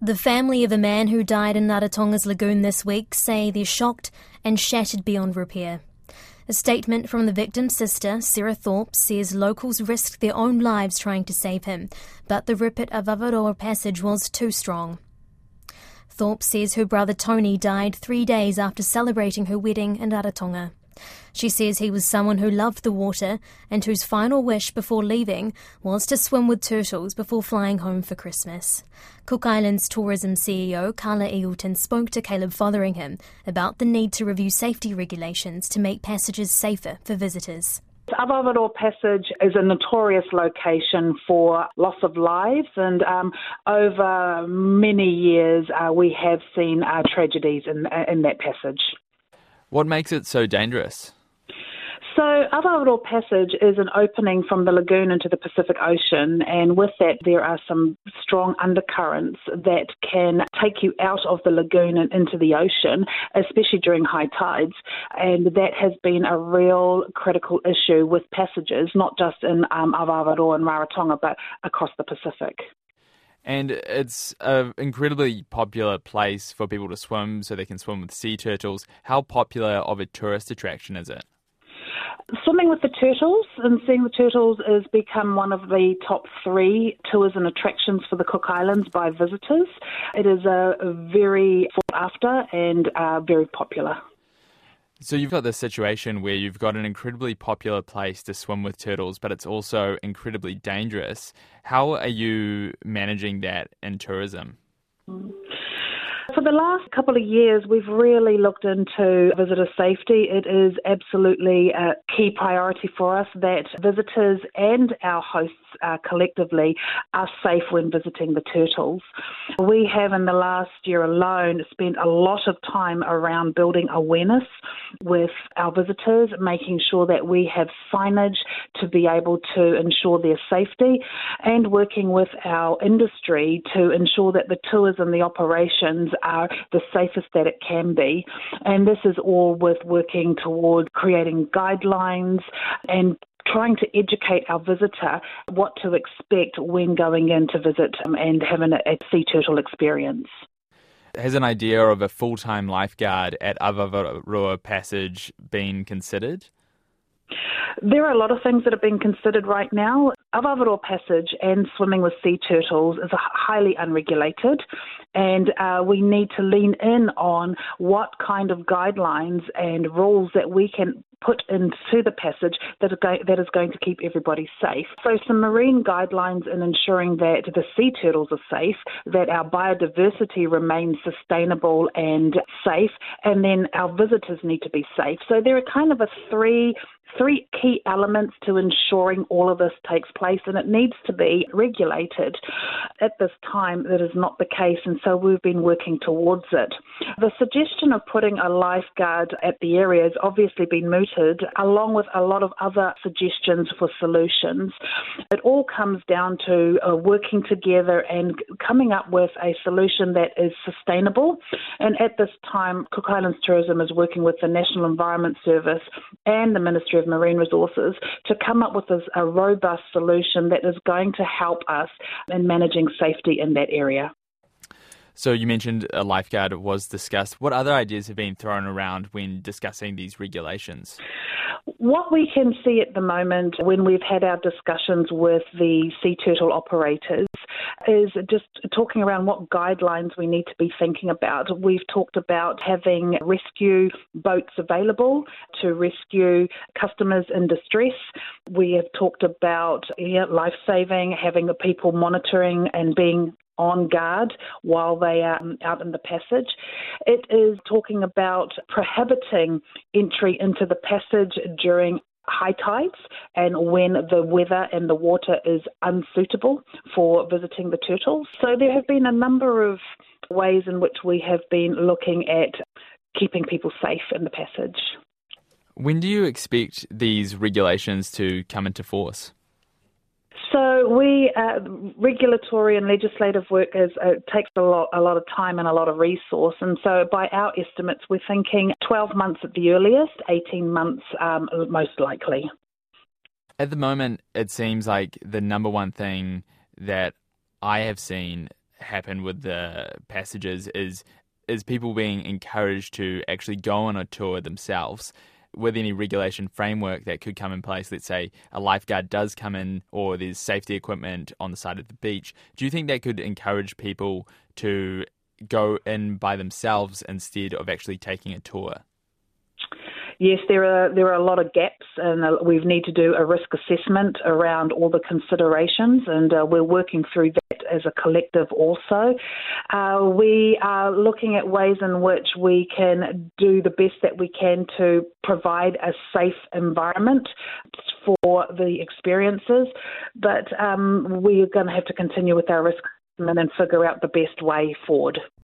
The family of a man who died in Rarotonga's lagoon this week say they're shocked and shattered beyond repair. A statement from the victim's sister, Sarah Thorpe, says locals risked their own lives trying to save him, but the rip at Avavaroa Passage was too strong. Thorpe says her brother Tony died three days after celebrating her wedding in Rarotonga. She says he was someone who loved the water and whose final wish before leaving was to swim with turtles before flying home for Christmas. Cook Islands Tourism CEO Carla Eagleton spoke to Caleb Fotheringham about the need to review safety regulations to make passages safer for visitors. Avavaroa Passage is a notorious location for loss of lives, and um, over many years uh, we have seen uh, tragedies in, in that passage. What makes it so dangerous? So, Avavaroa Passage is an opening from the lagoon into the Pacific Ocean, and with that, there are some strong undercurrents that can take you out of the lagoon and into the ocean, especially during high tides. And that has been a real critical issue with passages, not just in um, and Rarotonga, but across the Pacific. And it's an incredibly popular place for people to swim so they can swim with sea turtles. How popular of a tourist attraction is it? Swimming with the turtles and seeing the turtles has become one of the top three tours and attractions for the Cook Islands by visitors. It is a, very sought after and uh, very popular. So you've got this situation where you've got an incredibly popular place to swim with turtles, but it's also incredibly dangerous. How are you managing that in tourism? Mm. The last couple of years, we've really looked into visitor safety. It is absolutely a key priority for us that visitors and our hosts uh, collectively are safe when visiting the turtles. We have, in the last year alone, spent a lot of time around building awareness with our visitors, making sure that we have signage to be able to ensure their safety, and working with our industry to ensure that the tours and the operations are the safest that it can be. And this is all with working towards creating guidelines and trying to educate our visitor what to expect when going in to visit um, and having a, sea turtle experience. Has an idea of a full time lifeguard at Avavaroa Passage been considered? There are a lot of things that are being considered right now. Avavaroa Passage and swimming with sea turtles is highly unregulated, and uh, we need to lean in on what kind of guidelines and rules that we can put into the passage that, go- that is going to keep everybody safe. So, some marine guidelines in ensuring that the sea turtles are safe, that our biodiversity remains sustainable and safe, and then our visitors need to be safe. So, there are kind of a three three key elements to ensuring all of this takes place, and it needs to be regulated. At this time, that is not the case, and so we've been working towards it. The suggestion of putting a lifeguard at the area has obviously been mooted along with a lot of other suggestions for solutions. It all comes down to uh, working together and coming up with a solution that is sustainable. And at this time, Cook Islands Tourism is working with the National Environment Service and the Ministry of Marine Resources to come up with a robust solution that is going to help us in managing safety in that area. So you mentioned a lifeguard was discussed. What other ideas have been thrown around when discussing these regulations? What we can see at the moment when we've had our discussions with the sea turtle operators is just talking around what guidelines we need to be thinking about. We've talked about having rescue boats available to rescue customers in distress. We have talked about life saving, having the people monitoring and being on guard while they are um, out in the passage. It is talking about prohibiting entry into the passage during high tides and when the weather and the water is unsuitable for visiting the turtles. So there have been a number of ways in which we have been looking at keeping people safe in the passage. When do you expect these regulations to come into force? So we uh, regulatory and legislative work is uh, takes a lot a lot of time and a lot of resource, and so by our estimates, we're thinking 12 months at the earliest, 18 months um, most likely. At the moment, it seems like the number one thing that I have seen happen with the passages is is people being encouraged to actually go on a tour themselves with any regulation framework that could come in place, let's say a lifeguard does come in or there's safety equipment on the side of the beach, do you think that could encourage people to go in by themselves instead of actually taking a tour? yes, there are there are a lot of gaps, and uh, we need to do a risk assessment around all the considerations, and uh, we're working through that as a collective. Also, uh, we are looking at ways in which we can do the best that we can to provide a safe environment for the experiences, but um, we are going to have to continue with our risk and figure out the best way forward.